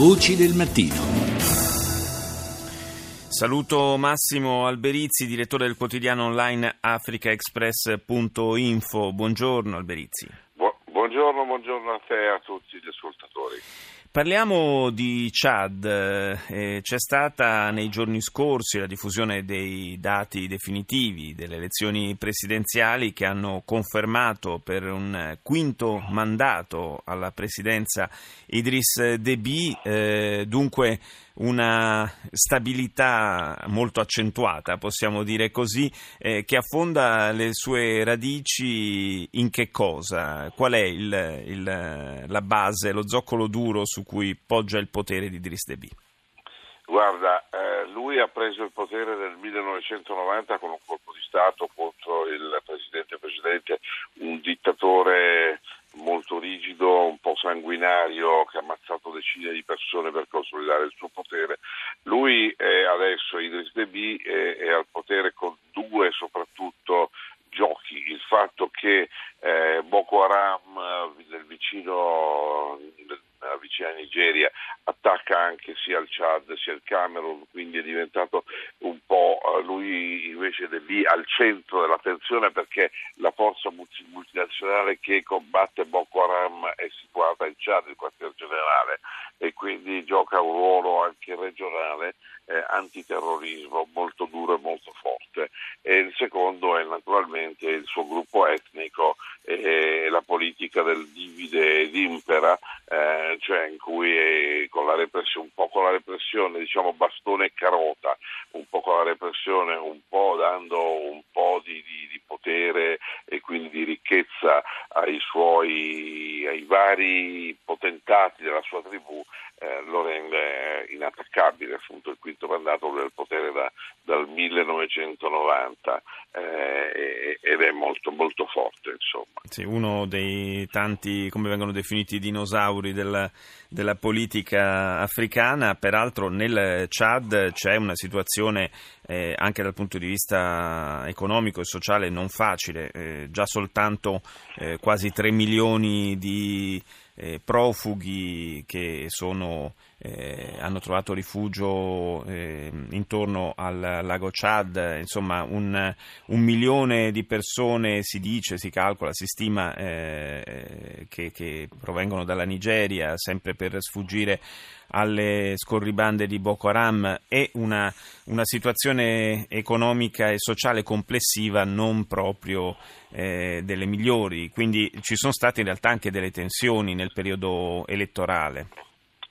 Voci del mattino. Saluto Massimo Alberizzi, direttore del quotidiano online africaexpress.info. Buongiorno Alberizzi. Bu- buongiorno, buongiorno a te e a tutti gli ascoltatori. Parliamo di Chad. Eh, c'è stata nei giorni scorsi la diffusione dei dati definitivi delle elezioni presidenziali che hanno confermato per un quinto mandato alla presidenza Idris Deby, eh, dunque una stabilità molto accentuata, possiamo dire così, eh, che affonda le sue radici in che cosa? Qual è il, il, la base, lo zoccolo duro su cui poggia il potere di Idris Deby? Guarda, eh, lui ha preso il potere nel 1990 con un colpo di Stato contro il presidente precedente, un dittatore molto rigido, un po' sanguinario, che ha ammazzato decine di persone per consolidare il suo potere. Lui adesso, Idris Deby, è, al potere con due soprattutto giochi, il fatto che eh, Boko Haram nel vicino nella vicina Nigeria attacca anche sia il Chad sia il Camerun, quindi è diventato un po' eh, lui invece lì al centro dell'attenzione perché la forza multinazionale che combatte Boko Haram è situata in Chad, il quartier generale, e quindi gioca un ruolo anche regionale eh, antiterrorismo molto duro e molto forte. E il secondo è naturalmente il suo gruppo etnico e la politica del divide ed impera, eh, cioè in cui con la repressione, un po' con la repressione, diciamo bastone e carota, un po' con la repressione, un po' dando un po' di, di, di potere e quindi di ricchezza ai suoi ai vari potentati della sua tribù eh, lo rende inattaccabile, appunto il quinto mandato del potere da, dal 1990 eh, ed è molto, molto forte. Insomma. Sì, uno dei tanti, come vengono definiti, dinosauri della, della politica africana, peraltro nel Chad c'è una situazione eh, anche dal punto di vista economico e sociale non facile, eh, già soltanto eh, quasi 3 milioni di i eh, profughi che sono, eh, hanno trovato rifugio eh, intorno al lago Chad, insomma un, un, milione di persone si dice, si calcola, si stima eh, che, che provengono dalla Nigeria sempre per sfuggire alle scorribande di Boko Haram. E una, una situazione economica e sociale complessiva non proprio eh, delle migliori, quindi ci sono state in realtà anche delle tensioni nel periodo elettorale.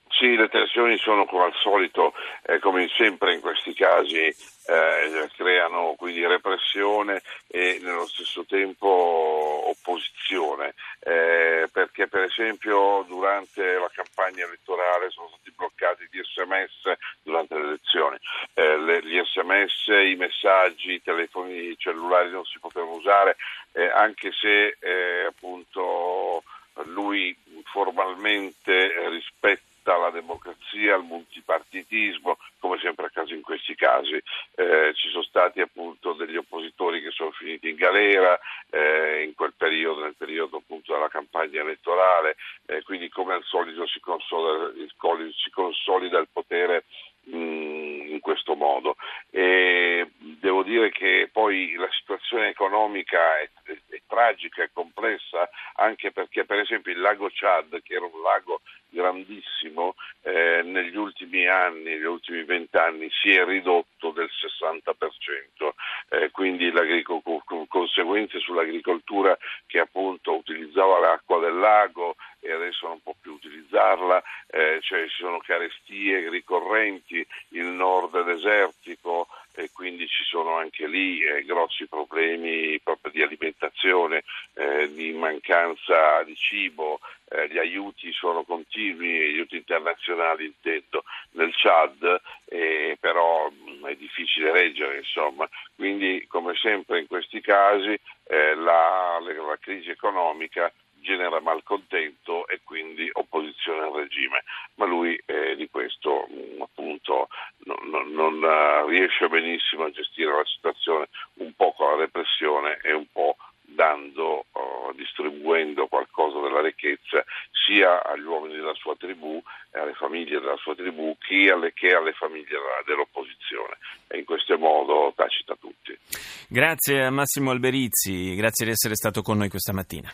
Sì, le tensioni sono come al solito, eh, come sempre in questi casi, eh, creano quindi repressione e nello stesso tempo opposizione, eh, perché per esempio durante la campagna elettorale sono stati bloccati gli sms durante le elezioni, eh, le, gli sms, i messaggi, i telefoni cellulari non si potevano usare, eh, anche se eh, appunto lui formalmente rispetta alla democrazia, al multipartitismo, come sempre accade in questi casi. Eh, ci sono stati appunto degli oppositori che sono finiti in galera eh, in quel periodo, nel periodo appunto della campagna elettorale, eh, quindi come al solito si consolida, si consolida il potere mh, mm, in questo modo. E devo dire che poi la situazione economica è tragica e complessa anche perché per esempio il lago Chad, che era un lago grandissimo, eh, negli ultimi anni, negli ultimi vent'anni, si è ridotto del 60%, eh, quindi con conseguenze sull'agricoltura che appunto utilizzava l'acqua del lago e adesso non può più utilizzarla, eh, cioè ci sono carestie ricorrenti, il nord desertico, quindi ci sono anche lì eh, grossi problemi proprio di alimentazione, eh, di mancanza di cibo, eh, gli aiuti sono continui, gli aiuti internazionali intendo nel Chad, però mh, mm, è difficile reggere insomma, quindi come sempre in questi casi eh, la, la crisi economica genera malcontento e quindi opposizione al regime, ma lui eh, di questo mh, mm, appunto non, non uh, riesce benissimo a gestire la situazione un po' con la repressione e un po' dando, uh, distribuendo qualcosa della ricchezza sia agli uomini della sua tribù e alle famiglie della sua tribù che alle, che alle famiglie dell'opposizione e in questo modo tacita tutti. Grazie a Massimo Alberizzi, grazie di essere stato con noi questa mattina.